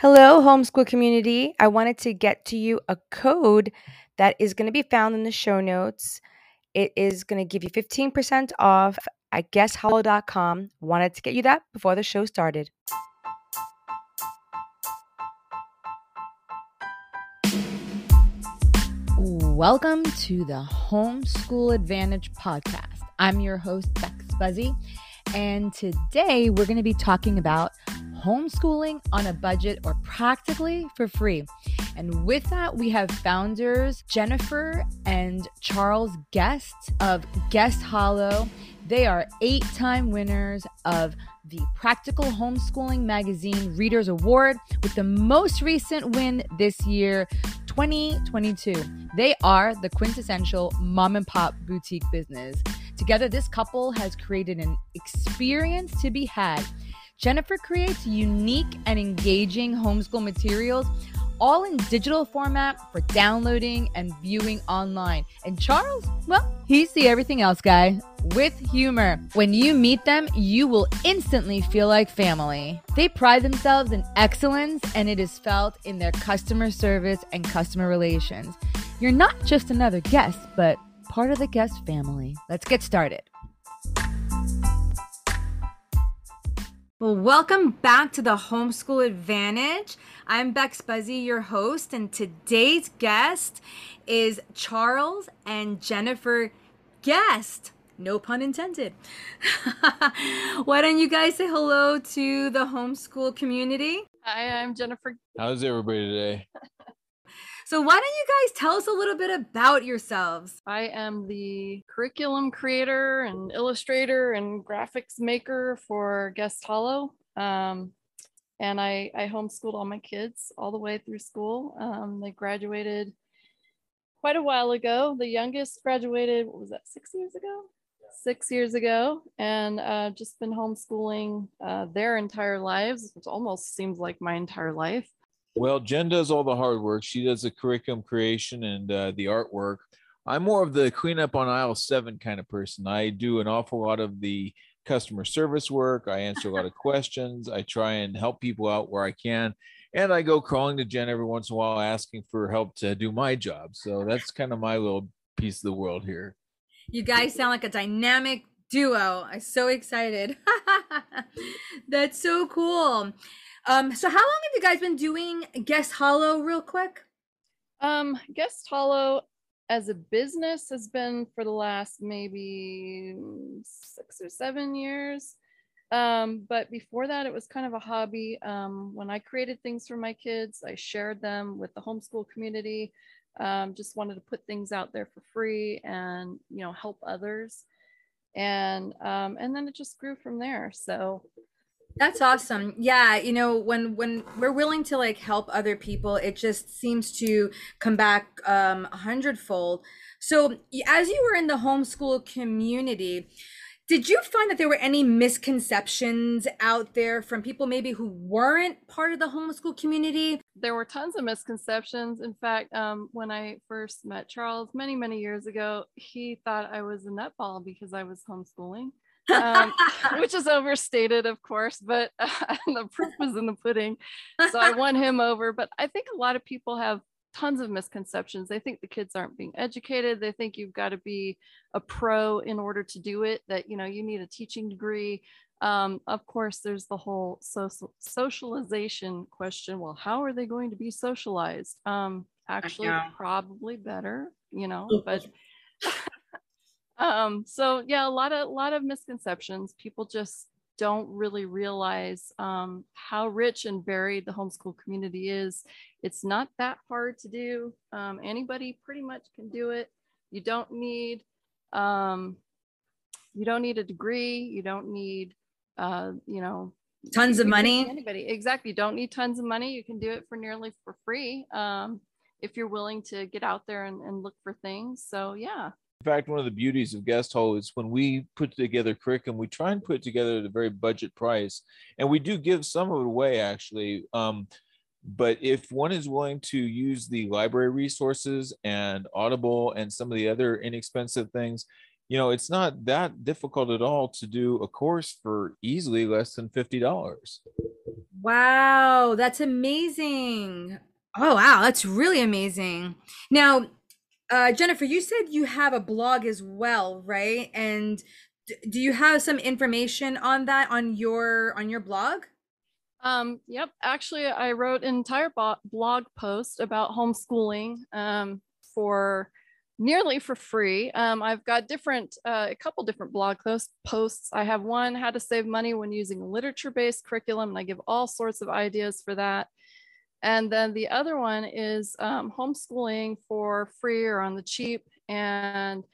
Hello, homeschool community. I wanted to get to you a code that is going to be found in the show notes. It is going to give you 15% off at guesthollow.com. Wanted to get you that before the show started. Welcome to the Homeschool Advantage podcast. I'm your host, Bex Buzzy, and today we're going to be talking about homeschooling on a budget or practically for free. And with that, we have founders Jennifer and Charles Guest of Guest Hollow. They are eight time winners of the Practical Homeschooling Magazine Readers Award with the most recent win this year, 2022. They are the quintessential mom and pop boutique business. Together, this couple has created an experience to be had Jennifer creates unique and engaging homeschool materials, all in digital format for downloading and viewing online. And Charles, well, he's the everything else guy with humor. When you meet them, you will instantly feel like family. They pride themselves in excellence, and it is felt in their customer service and customer relations. You're not just another guest, but part of the guest family. Let's get started. Well, welcome back to the Homeschool Advantage. I'm Bex Buzzy, your host, and today's guest is Charles and Jennifer Guest. No pun intended. Why don't you guys say hello to the homeschool community? Hi, I'm Jennifer. How's everybody today? So, why don't you guys tell us a little bit about yourselves? I am the curriculum creator and illustrator and graphics maker for Guest Hollow. Um, and I, I homeschooled all my kids all the way through school. Um, they graduated quite a while ago. The youngest graduated, what was that, six years ago? Six years ago, and uh, just been homeschooling uh, their entire lives. It almost seems like my entire life. Well, Jen does all the hard work. She does the curriculum creation and uh, the artwork. I'm more of the cleanup on aisle seven kind of person. I do an awful lot of the customer service work. I answer a lot of questions. I try and help people out where I can. And I go crawling to Jen every once in a while asking for help to do my job. So that's kind of my little piece of the world here. You guys sound like a dynamic duo. I'm so excited. that's so cool. Um, so how long have you guys been doing Guest Hollow real quick? Um, Guest Hollow as a business has been for the last maybe six or seven years. Um, but before that, it was kind of a hobby. Um, when I created things for my kids, I shared them with the homeschool community. Um, just wanted to put things out there for free and you know help others, and um, and then it just grew from there. So that's awesome. Yeah, you know, when when we're willing to like help other people, it just seems to come back um a hundredfold. So, as you were in the homeschool community, did you find that there were any misconceptions out there from people maybe who weren't part of the homeschool community? There were tons of misconceptions. In fact, um, when I first met Charles many, many years ago, he thought I was a nutball because I was homeschooling um, which is overstated, of course, but uh, the proof was in the pudding. So I won him over. But I think a lot of people have tons of misconceptions. They think the kids aren't being educated. They think you've got to be a pro in order to do it, that, you know, you need a teaching degree. Um, of course, there's the whole social socialization question. Well, how are they going to be socialized? Um, actually, probably better, you know, but um so yeah a lot of a lot of misconceptions. People just don't really realize um, how rich and varied the homeschool community is. It's not that hard to do. Um, anybody pretty much can do it. You don't need um, you don't need a degree. You don't need uh, you know tons of money. anybody. Exactly. You don't need tons of money. You can do it for nearly for free um, if you're willing to get out there and, and look for things. So yeah in fact, one of the beauties of Guest Hollow is when we put together curriculum, we try and put it together at a very budget price. And we do give some of it away, actually. Um, but if one is willing to use the library resources and Audible and some of the other inexpensive things, you know, it's not that difficult at all to do a course for easily less than $50. Wow, that's amazing. Oh, wow, that's really amazing. Now, uh, Jennifer, you said you have a blog as well, right? And do you have some information on that on your on your blog? Um, yep. Actually, I wrote an entire blog post about homeschooling um, for nearly for free. Um, I've got different, uh, a couple different blog posts, posts. I have one, how to save money when using literature-based curriculum, and I give all sorts of ideas for that. And then the other one is um, homeschooling for free or on the cheap. And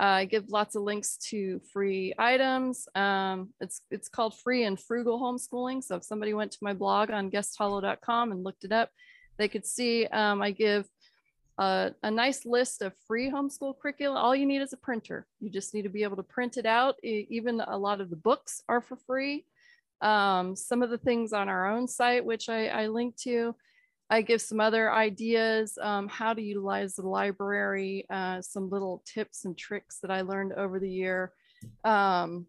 uh, I give lots of links to free items. Um, it's, it's called free and frugal homeschooling. So if somebody went to my blog on guesthollow.com and looked it up, they could see um, I give a, a, nice list of free homeschool curricula. All you need is a printer. You just need to be able to print it out. Even a lot of the books are for free. Um, some of the things on our own site, which I, I link to, I give some other ideas, um, how to utilize the library, uh, some little tips and tricks that I learned over the year. Um,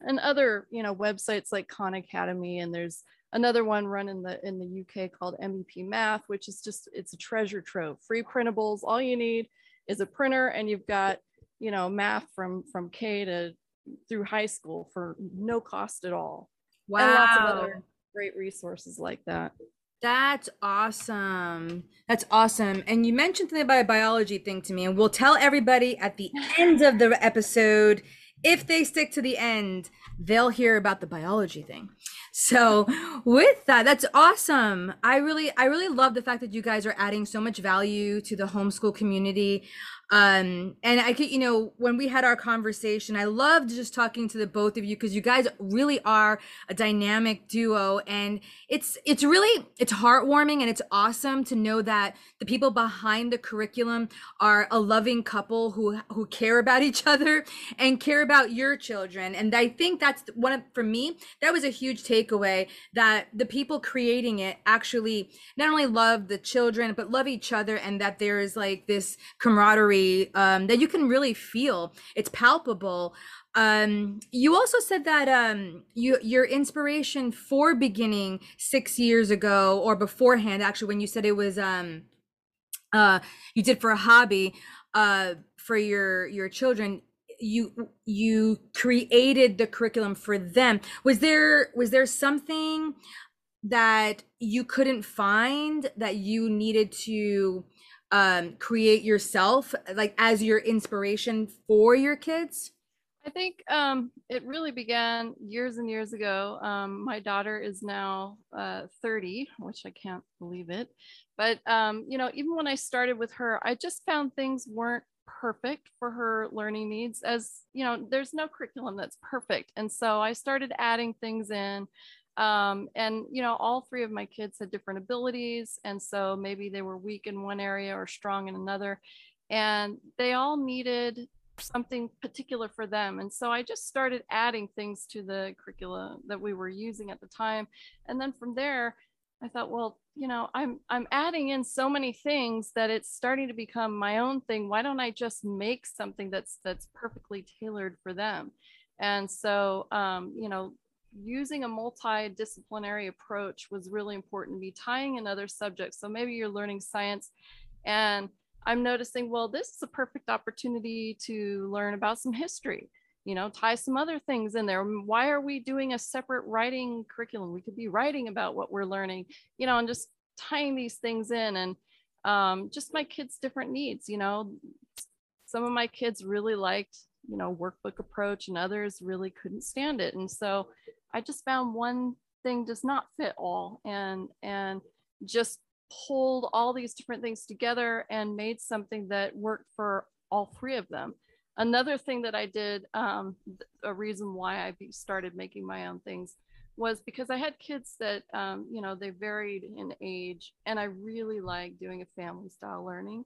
and other, you know, websites like Khan Academy, and there's another one run in the in the UK called MEP Math, which is just it's a treasure trove, free printables. All you need is a printer, and you've got, you know, math from from K to through high school for no cost at all. Wow. And lots of other great resources like that. That's awesome. That's awesome. And you mentioned something about a biology thing to me, and we'll tell everybody at the end of the episode. If they stick to the end, they'll hear about the biology thing. So, with that, that's awesome. I really, I really love the fact that you guys are adding so much value to the homeschool community um and i could you know when we had our conversation i loved just talking to the both of you because you guys really are a dynamic duo and it's it's really it's heartwarming and it's awesome to know that the people behind the curriculum are a loving couple who who care about each other and care about your children and i think that's one of for me that was a huge takeaway that the people creating it actually not only love the children but love each other and that there is like this camaraderie um, that you can really feel. It's palpable. Um, you also said that um, you your inspiration for beginning six years ago or beforehand, actually, when you said it was um, uh, you did for a hobby uh, for your your children you you created the curriculum for them was there was there something that you couldn't find that you needed to um, create yourself like as your inspiration for your kids? I think um, it really began years and years ago. Um, my daughter is now uh, 30, which I can't believe it. But, um, you know, even when I started with her, I just found things weren't perfect for her learning needs as you know there's no curriculum that's perfect and so i started adding things in um, and you know, all three of my kids had different abilities, and so maybe they were weak in one area or strong in another, and they all needed something particular for them. And so I just started adding things to the curricula that we were using at the time, and then from there, I thought, well, you know, I'm I'm adding in so many things that it's starting to become my own thing. Why don't I just make something that's that's perfectly tailored for them? And so, um, you know, using a multidisciplinary approach was really important to me, tying in other subjects. So maybe you're learning science and I'm noticing, well, this is a perfect opportunity to learn about some history, you know, tie some other things in there. Why are we doing a separate writing curriculum? We could be writing about what we're learning, you know, and just tying these things in and um, just my kids' different needs, you know. Some of my kids really liked, you know, workbook approach and others really couldn't stand it. And so I just found one thing does not fit all and and just pulled all these different things together and made something that worked for all three of them. Another thing that I did, um, a reason why I started making my own things was because I had kids that, um, you know, they varied in age and I really liked doing a family style learning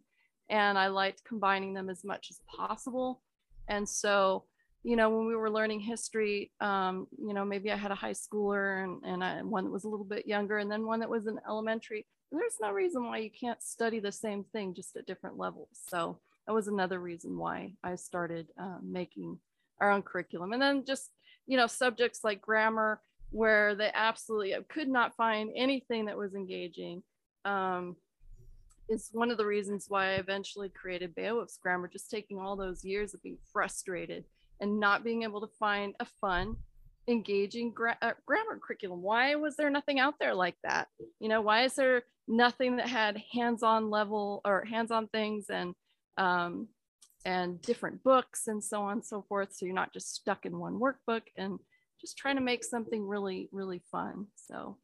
and I liked combining them as much as possible. And so you know, when we were learning history, um, you know, maybe I had a high schooler and, and I, one that was a little bit younger and then one that was in elementary. There's no reason why you can't study the same thing just at different levels. So that was another reason why I started uh, making our own curriculum. And then just, you know, subjects like grammar, where they absolutely could not find anything that was engaging. Um, is one of the reasons why I eventually created Beowulf's Grammar, just taking all those years of being frustrated and not being able to find a fun, engaging gra- uh, grammar curriculum. Why was there nothing out there like that? You know, why is there nothing that had hands-on level or hands-on things and um, and different books and so on and so forth? So you're not just stuck in one workbook and just trying to make something really, really fun. So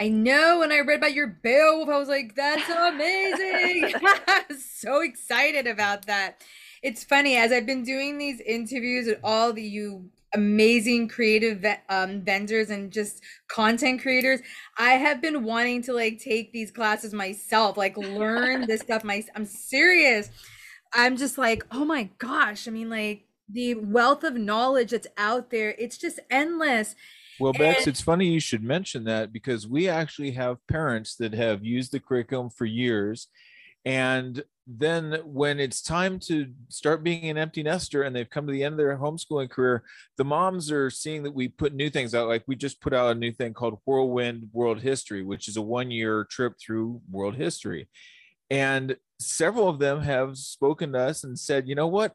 I know when I read about your Beowulf, I was like, that's amazing. I was so excited about that. It's funny, as I've been doing these interviews with all the you amazing creative um, vendors and just content creators, I have been wanting to like take these classes myself, like learn this stuff. My, I'm serious. I'm just like, oh my gosh. I mean, like, the wealth of knowledge that's out there it's just endless well bex it's funny you should mention that because we actually have parents that have used the curriculum for years and then when it's time to start being an empty nester and they've come to the end of their homeschooling career the moms are seeing that we put new things out like we just put out a new thing called whirlwind world history which is a one year trip through world history and several of them have spoken to us and said you know what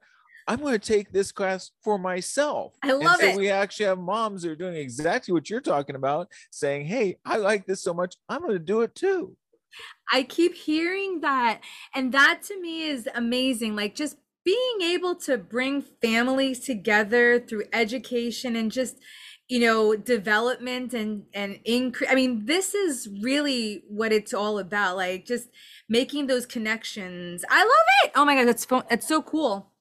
I'm going to take this class for myself. I love so it. We actually have moms that are doing exactly what you're talking about, saying, Hey, I like this so much. I'm going to do it too. I keep hearing that. And that to me is amazing. Like just being able to bring families together through education and just, you know, development and, and increase. I mean, this is really what it's all about. Like just making those connections. I love it. Oh my God. That's, that's so cool.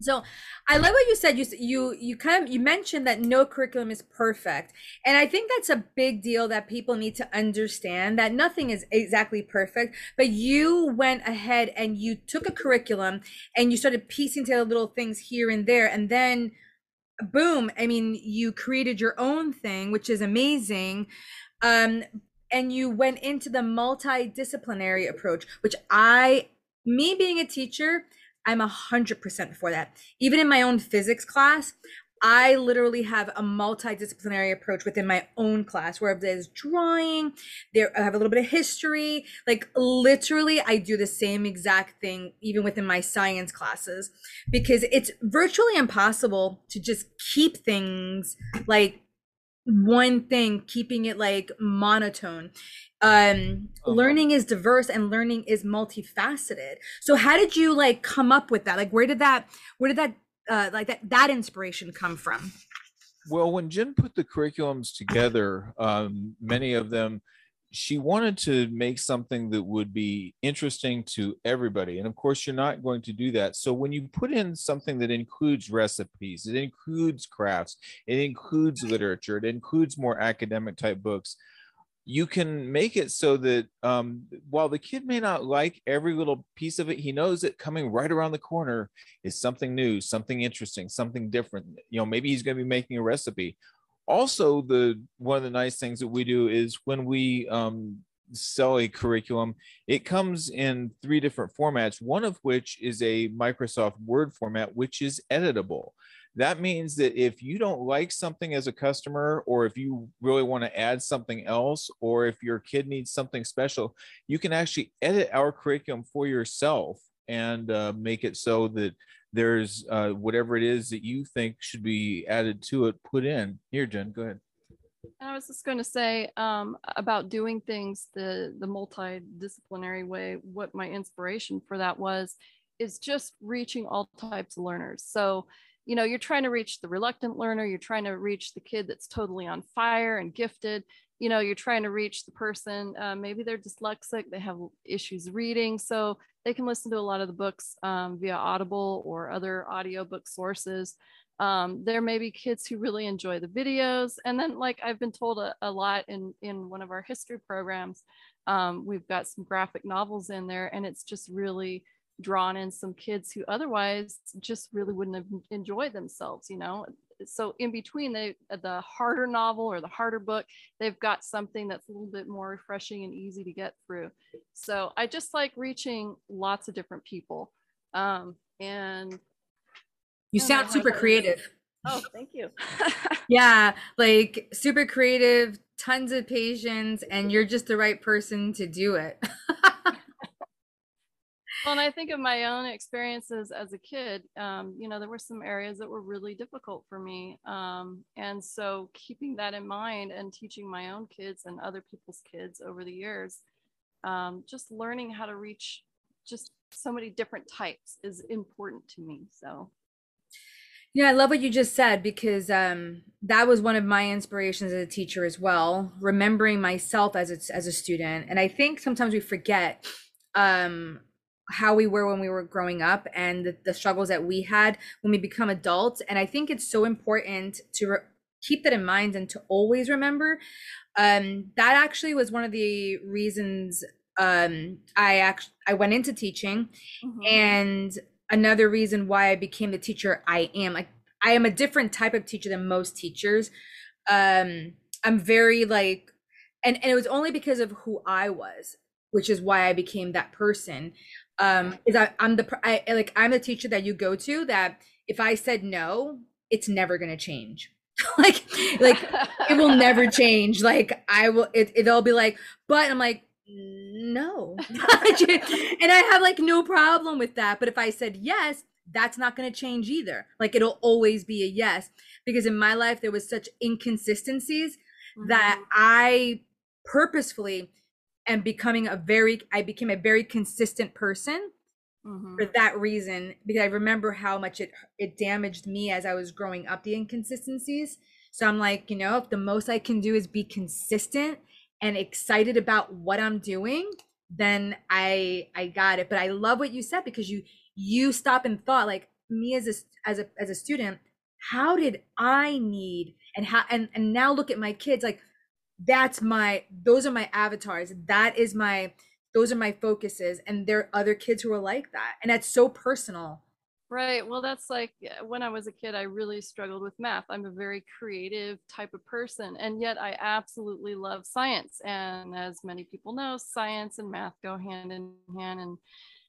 So I love what you said. You you you kind of you mentioned that no curriculum is perfect, and I think that's a big deal that people need to understand that nothing is exactly perfect. But you went ahead and you took a curriculum and you started piecing together little things here and there, and then boom! I mean, you created your own thing, which is amazing. Um, and you went into the multidisciplinary approach, which I, me being a teacher I'm a hundred percent for that. Even in my own physics class, I literally have a multidisciplinary approach within my own class where there's drawing, there I have a little bit of history. Like literally, I do the same exact thing even within my science classes because it's virtually impossible to just keep things like one thing, keeping it like monotone um uh-huh. learning is diverse and learning is multifaceted. So how did you like come up with that? Like where did that where did that uh like that that inspiration come from? Well when jen put the curriculums together um many of them she wanted to make something that would be interesting to everybody. And of course you're not going to do that. So when you put in something that includes recipes it includes crafts it includes literature it includes more academic type books you can make it so that um, while the kid may not like every little piece of it, he knows that coming right around the corner is something new, something interesting, something different. You know, maybe he's going to be making a recipe. Also, the one of the nice things that we do is when we um, sell a curriculum, it comes in three different formats. One of which is a Microsoft Word format, which is editable that means that if you don't like something as a customer or if you really want to add something else or if your kid needs something special you can actually edit our curriculum for yourself and uh, make it so that there's uh, whatever it is that you think should be added to it put in here jen go ahead I was just going to say um, about doing things the the multidisciplinary way. What my inspiration for that was is just reaching all types of learners. So you know you're trying to reach the reluctant learner you're trying to reach the kid that's totally on fire and gifted you know you're trying to reach the person uh, maybe they're dyslexic they have issues reading so they can listen to a lot of the books um, via audible or other audiobook sources. Um, there may be kids who really enjoy the videos and then like i've been told a, a lot in in one of our history programs um, we've got some graphic novels in there and it's just really drawn in some kids who otherwise just really wouldn't have enjoyed themselves you know so in between the the harder novel or the harder book they've got something that's a little bit more refreshing and easy to get through so i just like reaching lots of different people Um, and you sound super creative. Oh, thank you. yeah, like super creative, tons of patience, and you're just the right person to do it. well, and I think of my own experiences as a kid. Um, you know, there were some areas that were really difficult for me. Um, and so keeping that in mind and teaching my own kids and other people's kids over the years, um, just learning how to reach just so many different types is important to me. So yeah, I love what you just said because um, that was one of my inspirations as a teacher as well. Remembering myself as a, as a student, and I think sometimes we forget um, how we were when we were growing up and the, the, struggles that we had when we become adults. And I think it's so important to re- keep that in mind and to always remember. Um, that actually was one of the reasons um, I actually I went into teaching, mm-hmm. and another reason why I became the teacher I am. Like I am a different type of teacher than most teachers. Um, I'm very like, and and it was only because of who I was, which is why I became that person. Um, is I, I'm the I, like I'm the teacher that you go to that if I said no, it's never gonna change. like like it will never change. Like I will it it'll be like, but I'm like no. and I have like no problem with that. But if I said yes, that's not going to change either. Like it'll always be a yes because in my life there was such inconsistencies mm-hmm. that I purposefully am becoming a very I became a very consistent person mm-hmm. for that reason because I remember how much it it damaged me as I was growing up the inconsistencies. So I'm like, you know, if the most I can do is be consistent and excited about what I'm doing, then I I got it. But I love what you said because you you stop and thought like me as a as a as a student, how did I need and how and and now look at my kids like that's my those are my avatars. That is my those are my focuses and there are other kids who are like that and that's so personal Right. Well, that's like uh, when I was a kid, I really struggled with math. I'm a very creative type of person, and yet I absolutely love science. And as many people know, science and math go hand in hand. And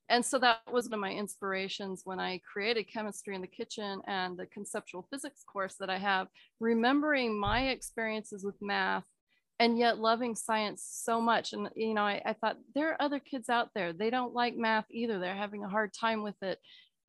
and so that was one of my inspirations when I created chemistry in the kitchen and the conceptual physics course that I have, remembering my experiences with math and yet loving science so much. And, you know, I, I, thought there are other kids out there, they don't like math either. They're having a hard time with it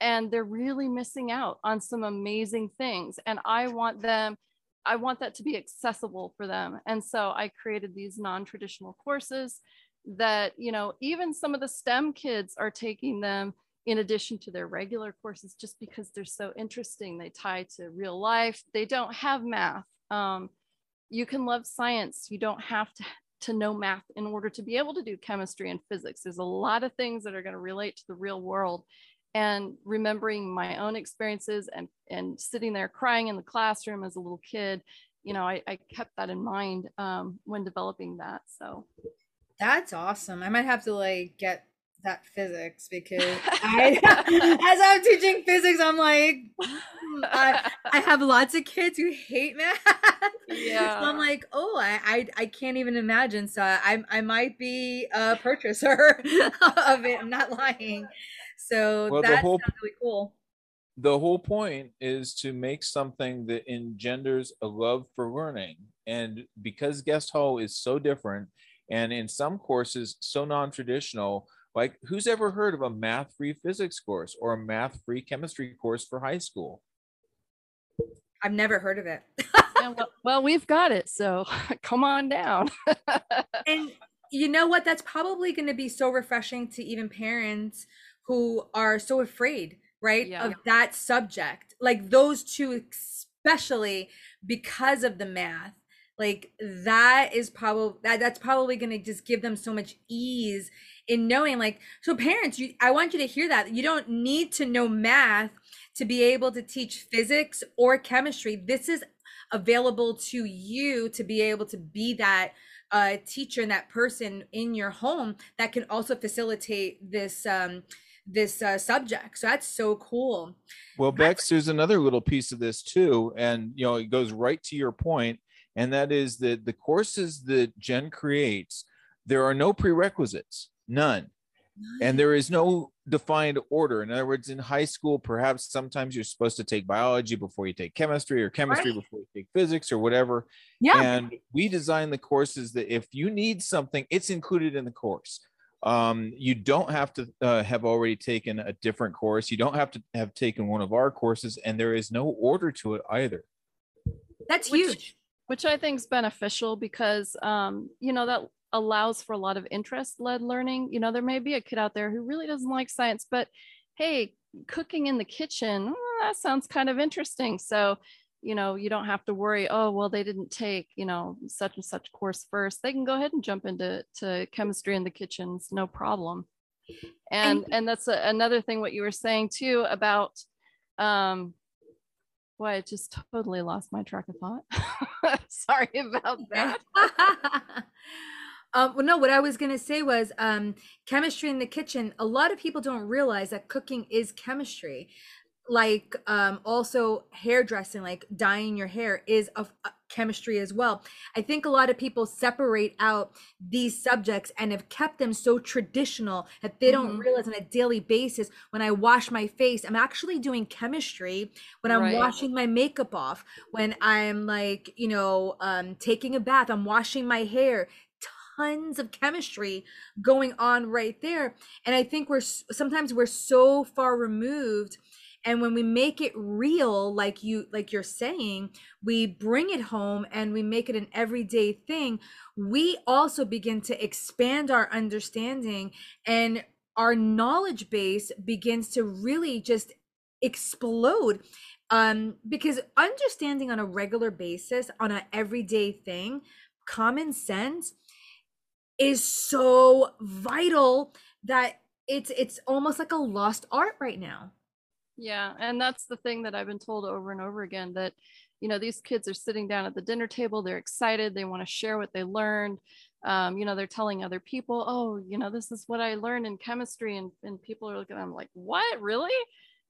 and they're really missing out on some amazing things and i want them i want that to be accessible for them and so i created these non-traditional courses that you know even some of the stem kids are taking them in addition to their regular courses just because they're so interesting they tie to real life they don't have math um, you can love science. You don't have to to know math in order to be able to do chemistry and physics. There's a lot of things that are going to relate to the real world. And remembering my own experiences and and sitting there crying in the classroom as a little kid you know i, I kept that in mind um, when developing that so. That's awesome. I might have to like get that physics because I, as I'm teaching physics, I'm like, hmm, I, I have lots of kids who hate math. Yeah. So I'm like, oh, I, I, I can't even imagine. So I, I might be a purchaser of it. I'm not lying. So well, that whole, sounds really cool. The whole point is to make something that engenders a love for learning. And because Guest Hollow is so different, and in some courses so non-traditional, like who's ever heard of a math-free physics course or a math-free chemistry course for high school? I've never heard of it. yeah, well, well, we've got it, so come on down. and you know what? That's probably going to be so refreshing to even parents who are so afraid right yeah. of that subject like those two especially because of the math like that is probably that that's probably going to just give them so much ease in knowing like so parents you i want you to hear that you don't need to know math to be able to teach physics or chemistry this is available to you to be able to be that uh, teacher and that person in your home that can also facilitate this um, this uh, subject. So that's so cool. Well, Bex, there's another little piece of this too, and you know it goes right to your point, and that is that the courses that Jen creates, there are no prerequisites, none. and there is no defined order in other words in high school perhaps sometimes you're supposed to take biology before you take chemistry or chemistry Right. before you take physics or whatever Yeah. and we design the courses that if you need something it's included in the course um, you don't have to uh, have already taken a different course you don't have to have taken one of our courses and there is no order to it either That's Which- huge. Which I think is beneficial because um, you know that allows for a lot of interest-led learning. You know, there may be a kid out there who really doesn't like science, but hey, cooking in the kitchen, mm, that sounds kind of interesting. So, you know, you don't have to worry, oh, well, they didn't take, you know, such and such course first. They can go ahead and jump into to chemistry in the kitchens, no problem. And and that's a, another thing what you were saying too about um Boy, I just totally lost my track of thought. Sorry about that. um, well, no, what I was going to say was um, chemistry in the kitchen. A lot of people don't realize that cooking is chemistry. Like um, also hairdressing, like dyeing your hair is a, a chemistry as well. I think a lot of people separate out these subjects and have kept them so traditional that they don't Mhm. realize on a daily basis when I wash my face, I'm actually doing chemistry when I'm Right. washing my makeup off, when I'm like, you know, um, taking a bath, I'm washing my hair. Tons of chemistry going on right there. And I think we're sometimes we're so far removed. And when we make it real, like you like you're saying, we bring it home and we make it an everyday thing. We also begin to expand our understanding and our knowledge base begins to really just explode um because understanding on a regular basis on an everyday thing common sense is so vital that it's it's almost like a lost art right now Yeah, and that's the thing that I've been told over and over again that you know these kids are sitting down at the dinner table, they're excited, they want to share what they learned. Um, you know, they're telling other people, oh, you know, this is what I learned in chemistry, and and people are looking at them like, what, really?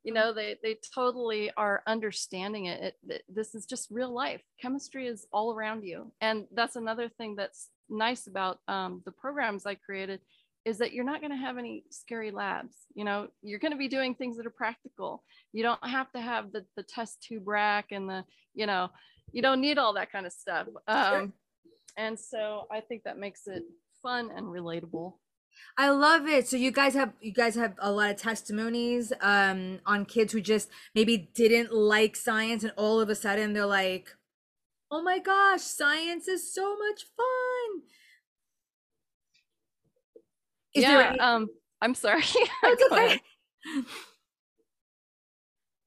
You know, they they totally are understanding it. it, it this is just real life. Chemistry is all around you, and that's another thing that's nice about um, the programs I created is that you're not going to have any scary labs. You know, you're going to be doing things that are practical. You don't have to have the, the test tube rack and the, you know, you don't need all that kind of stuff. Um, and so I think that makes it fun and relatable. I love it. So you guys have you guys have a lot of testimonies um on kids who just maybe didn't like science and all of a sudden they're like, "Oh my gosh, science is so much fun." Is there yeah. any- um, I'm sorry. Ahead. okay.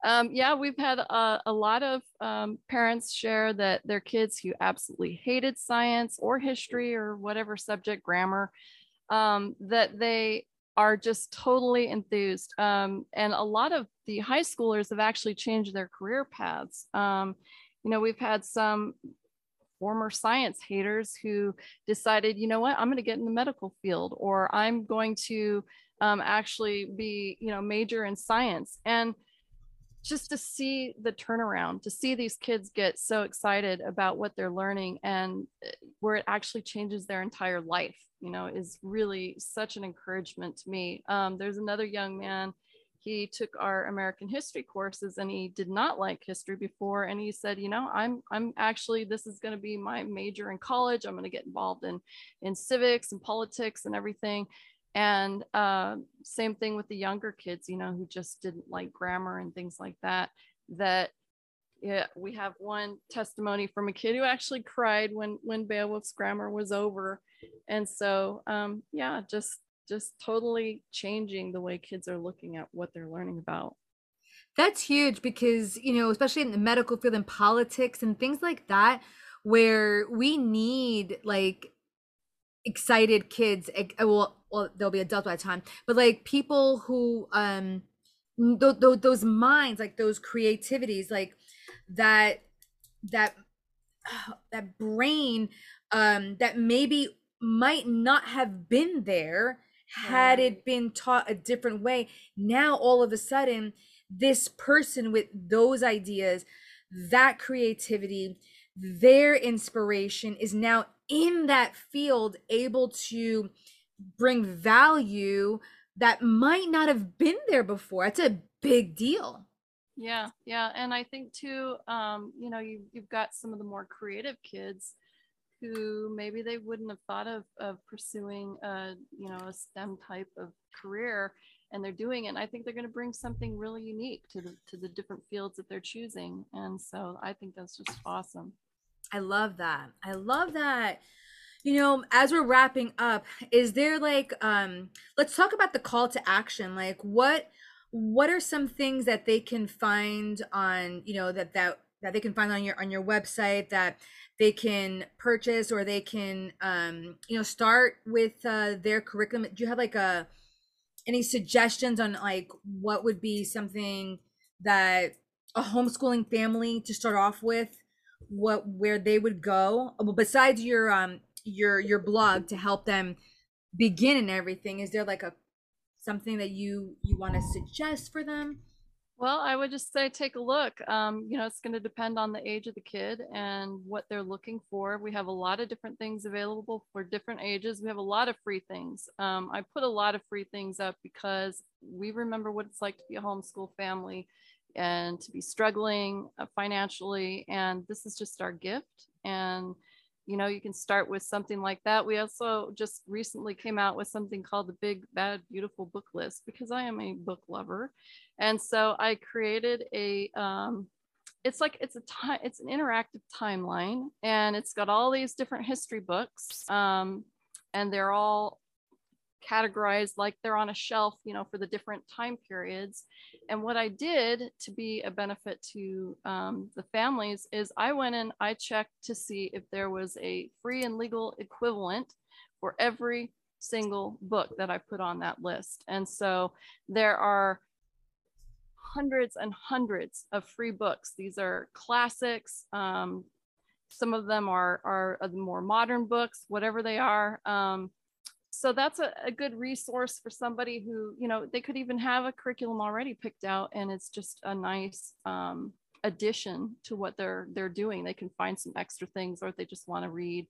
Um, yeah, we've had a, a lot of um, parents share that their kids who absolutely hated science or history or whatever subject, grammar, um, that they are just totally enthused. Um, and a lot of the high schoolers have actually changed their career paths. Um, you know, we've had some former science haters who decided, you know what, I'm going to get in the medical field or I'm going to um, actually be, you know, major in science. And just to see the turnaround, to see these kids get so excited about what they're learning and uh, where it actually changes their entire life, you know, is really such an encouragement to me. Um, there's another young man, he took our American history courses and he did not like history before. And he said, you know, I'm, I'm actually, this is going to be my major in college. I'm going to get involved in, in civics and politics and everything and uh, same thing with the younger kids you know who just didn't like grammar and things like that that yeah we have one testimony from a kid who actually cried when when beowulf's grammar was over and so um, yeah just just totally changing the way kids are looking at what they're learning about That's huge because, you know, especially in the medical field and politics and things like that, where we need like excited kids. uh, Well, well, they'll be adults by the time, but like people who, um, th- th- those minds, like those creativities, like that, that, that brain, um, that maybe might not have been there had it been taught a different way. Now, all of a sudden, this person with those ideas, that creativity, their inspiration is now in that field able to bring value that might not have been there before. That's a big deal. Yeah, yeah, and I think too, um, you know, you you've got some of the more creative kids who maybe they wouldn't have thought of of pursuing a you know a STEM type of career, and they're doing it. And I think they're going to bring something really unique to the to the different fields that they're choosing, and so I think that's just awesome. I love that. I love that. You know, as we're wrapping up, is there like um let's talk about the call to action. Like what what are some things that they can find on, you know, that that that they can find on your on your website that they can purchase or they can um you know start with uh their curriculum. Do you have like a any suggestions on like what would be something that a homeschooling family to start off with what where they would go? Well besides your um your your blog to help them begin and everything is there like a something that you you want to suggest for them well i would just say take a look um, you know it's going to depend on the age of the kid and what they're looking for. We have a lot of different things available for different ages. We have a lot of free things. Um, i put a lot of free things up because we remember what it's like to be a homeschool family and to be struggling uh, financially and this is just our gift. And you know you can start with something like that. We also just recently came out with something called the big bad beautiful book list because i am a book lover. And so i created a um, it's like it's a time it's an interactive timeline and it's got all these different history books um, and they're all categorized like they're on a shelf, you know, for the different time periods. And what I did to be a benefit to um, the families is I went in, I checked to see if there was a free and legal equivalent for every single book that I put on that list. And so there are hundreds and hundreds of free books. These are classics. Um, some of them are, are more modern books, whatever they are. Um, so that's a, a good resource for somebody who you know they could even have a curriculum already picked out and it's just a nice um, addition to what they're they're doing. They can find some extra things or if they just want to read.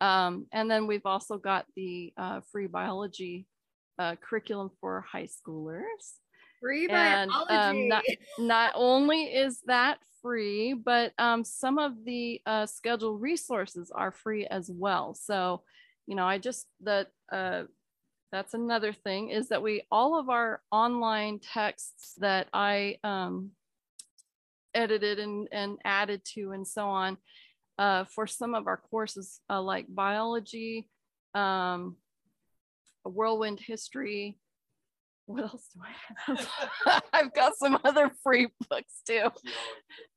Um, and then we've also got the uh, free biology uh, curriculum for high schoolers. Free and biology um, not, not only is that free but um, some of the uh, scheduled resources are free as well. So you know, I just that uh, that's another thing is that we all of our online texts that I um, edited and, and added to and so on uh, for some of our courses uh, like biology, um, whirlwind history, what else do I have? I've got some other free books too.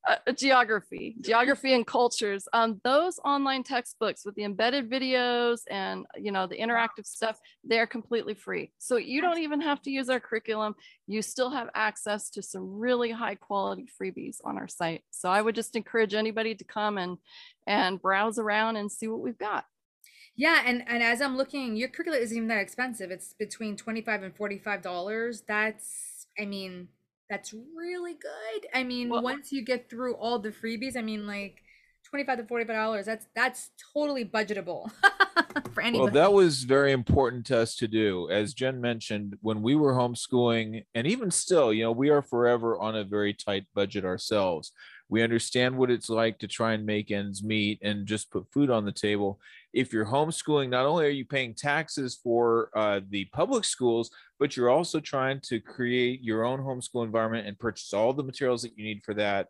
Uh, geography, geography and cultures. Um, those online textbooks with the embedded videos and you know the interactive stuff, they're completely free. So you don't even have to use our curriculum. You still have access to some really high quality freebies on our site. So I would just encourage anybody to come and and browse around and see what we've got. Yeah, and and as I'm looking, your curriculum isn't even that expensive. It's between twenty five and forty five dollars. That's, I mean, that's really good. I mean, well, once you get through all the freebies, I mean, like twenty five to forty five dollars. That's that's totally budgetable for anybody. Well, that was very important to us to do, as Jen mentioned, when we were homeschooling, and even still, you know, we are forever on a very tight budget ourselves. We understand what it's like to try and make ends meet and just put food on the table. If you're homeschooling, not only are you paying taxes for uh, the public schools, but you're also trying to create your own homeschool environment and purchase all the materials that you need for that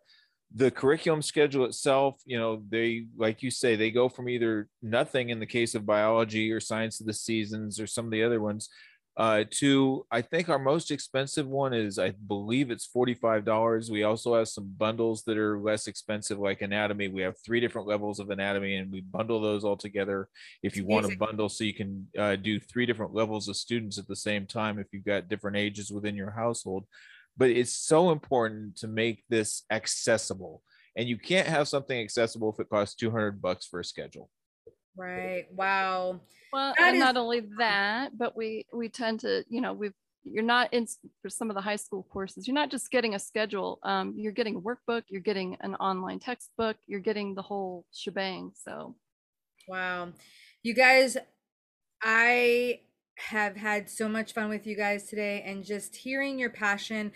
the curriculum schedule itself, you know, they, like you say, they go from either nothing in the case of biology or science of the seasons or some of the other ones uh, to I think our most expensive one is I believe it's $45. We also have some bundles that are less expensive, like anatomy. We have three different levels of anatomy, and we bundle those all together. If you want a bundle, so you can uh, do three different levels of students at the same time if you've got different ages within your household. But it's so important to make this accessible, and you can't have something accessible if it costs 200 bucks for a schedule. Right. Wow. Well, that and is- not only that, but we we tend to, you know, we've you're not in for some of the high school courses you're not just getting a schedule um, you're getting a workbook you're getting an online textbook you're getting the whole shebang so wow you guys i have had so much fun with you guys today and just hearing your passion.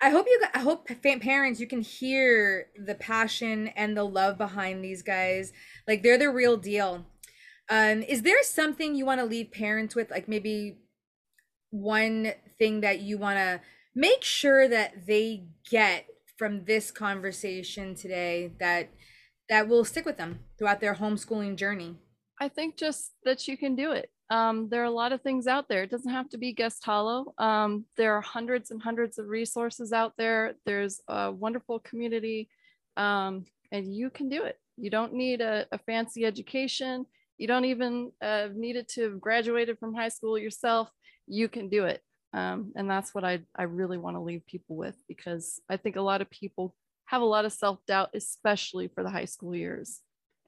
I hope you I hope parents you can hear the passion and the love behind these guys. Like they're the real deal. Um is there something you want to leave parents with like maybe one thing that you want to make sure that they get from this conversation today that that will stick with them throughout their homeschooling journey? I think just that you can do it. Um, there are a lot of things out there. It doesn't have to be Guest Hollow. Um, there are hundreds and hundreds of resources out there. There's a wonderful community, um, and you can do it. You don't need a, a fancy education. You don't even uh, need it to have graduated from high school yourself. You can do it. Um, and that's what I, I really want to leave people with because I think a lot of people have a lot of self-doubt, especially for the high school years.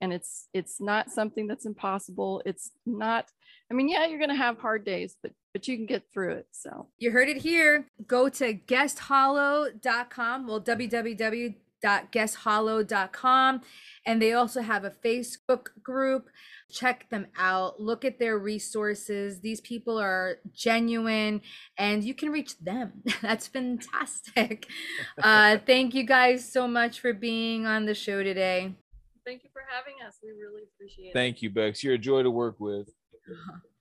And it's it's not something that's impossible. It's not, I mean, yeah, you're gonna have hard days, but but you can get through it. So you heard it here. Go to guesthollow.com. Well, www.guesthollow.com. And they also have a Facebook group. Check them out. Look at their resources. These people are genuine and you can reach them. That's fantastic. Uh, thank you guys so much for being on the show today. Thank you for having us. We really appreciate it. Thank you, Bex. You're a joy to work with.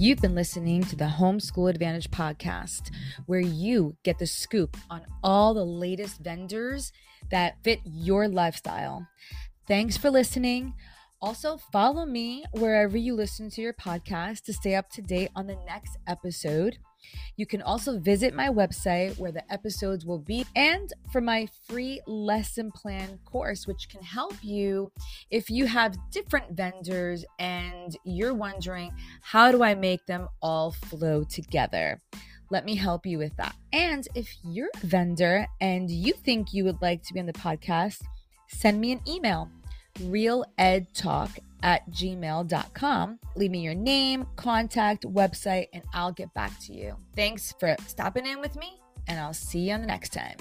You've been listening to the Homeschool Advantage podcast, where you get the scoop on all the latest vendors that fit your lifestyle. Thanks for listening. Also, follow me wherever you listen to your podcast to stay up to date on the next episode. You can also visit my website where the episodes will be and for my free lesson plan course, which can help you if you have different vendors and you're wondering, how do I make them all flow together? Let me help you with that. And if you're a vendor and you think you would like to be on the podcast, send me an email realedtalk at gmail.com. Leave me your name, contact, website, and I'll get back to you. Thanks for stopping in with me, and I'll see you on the next time.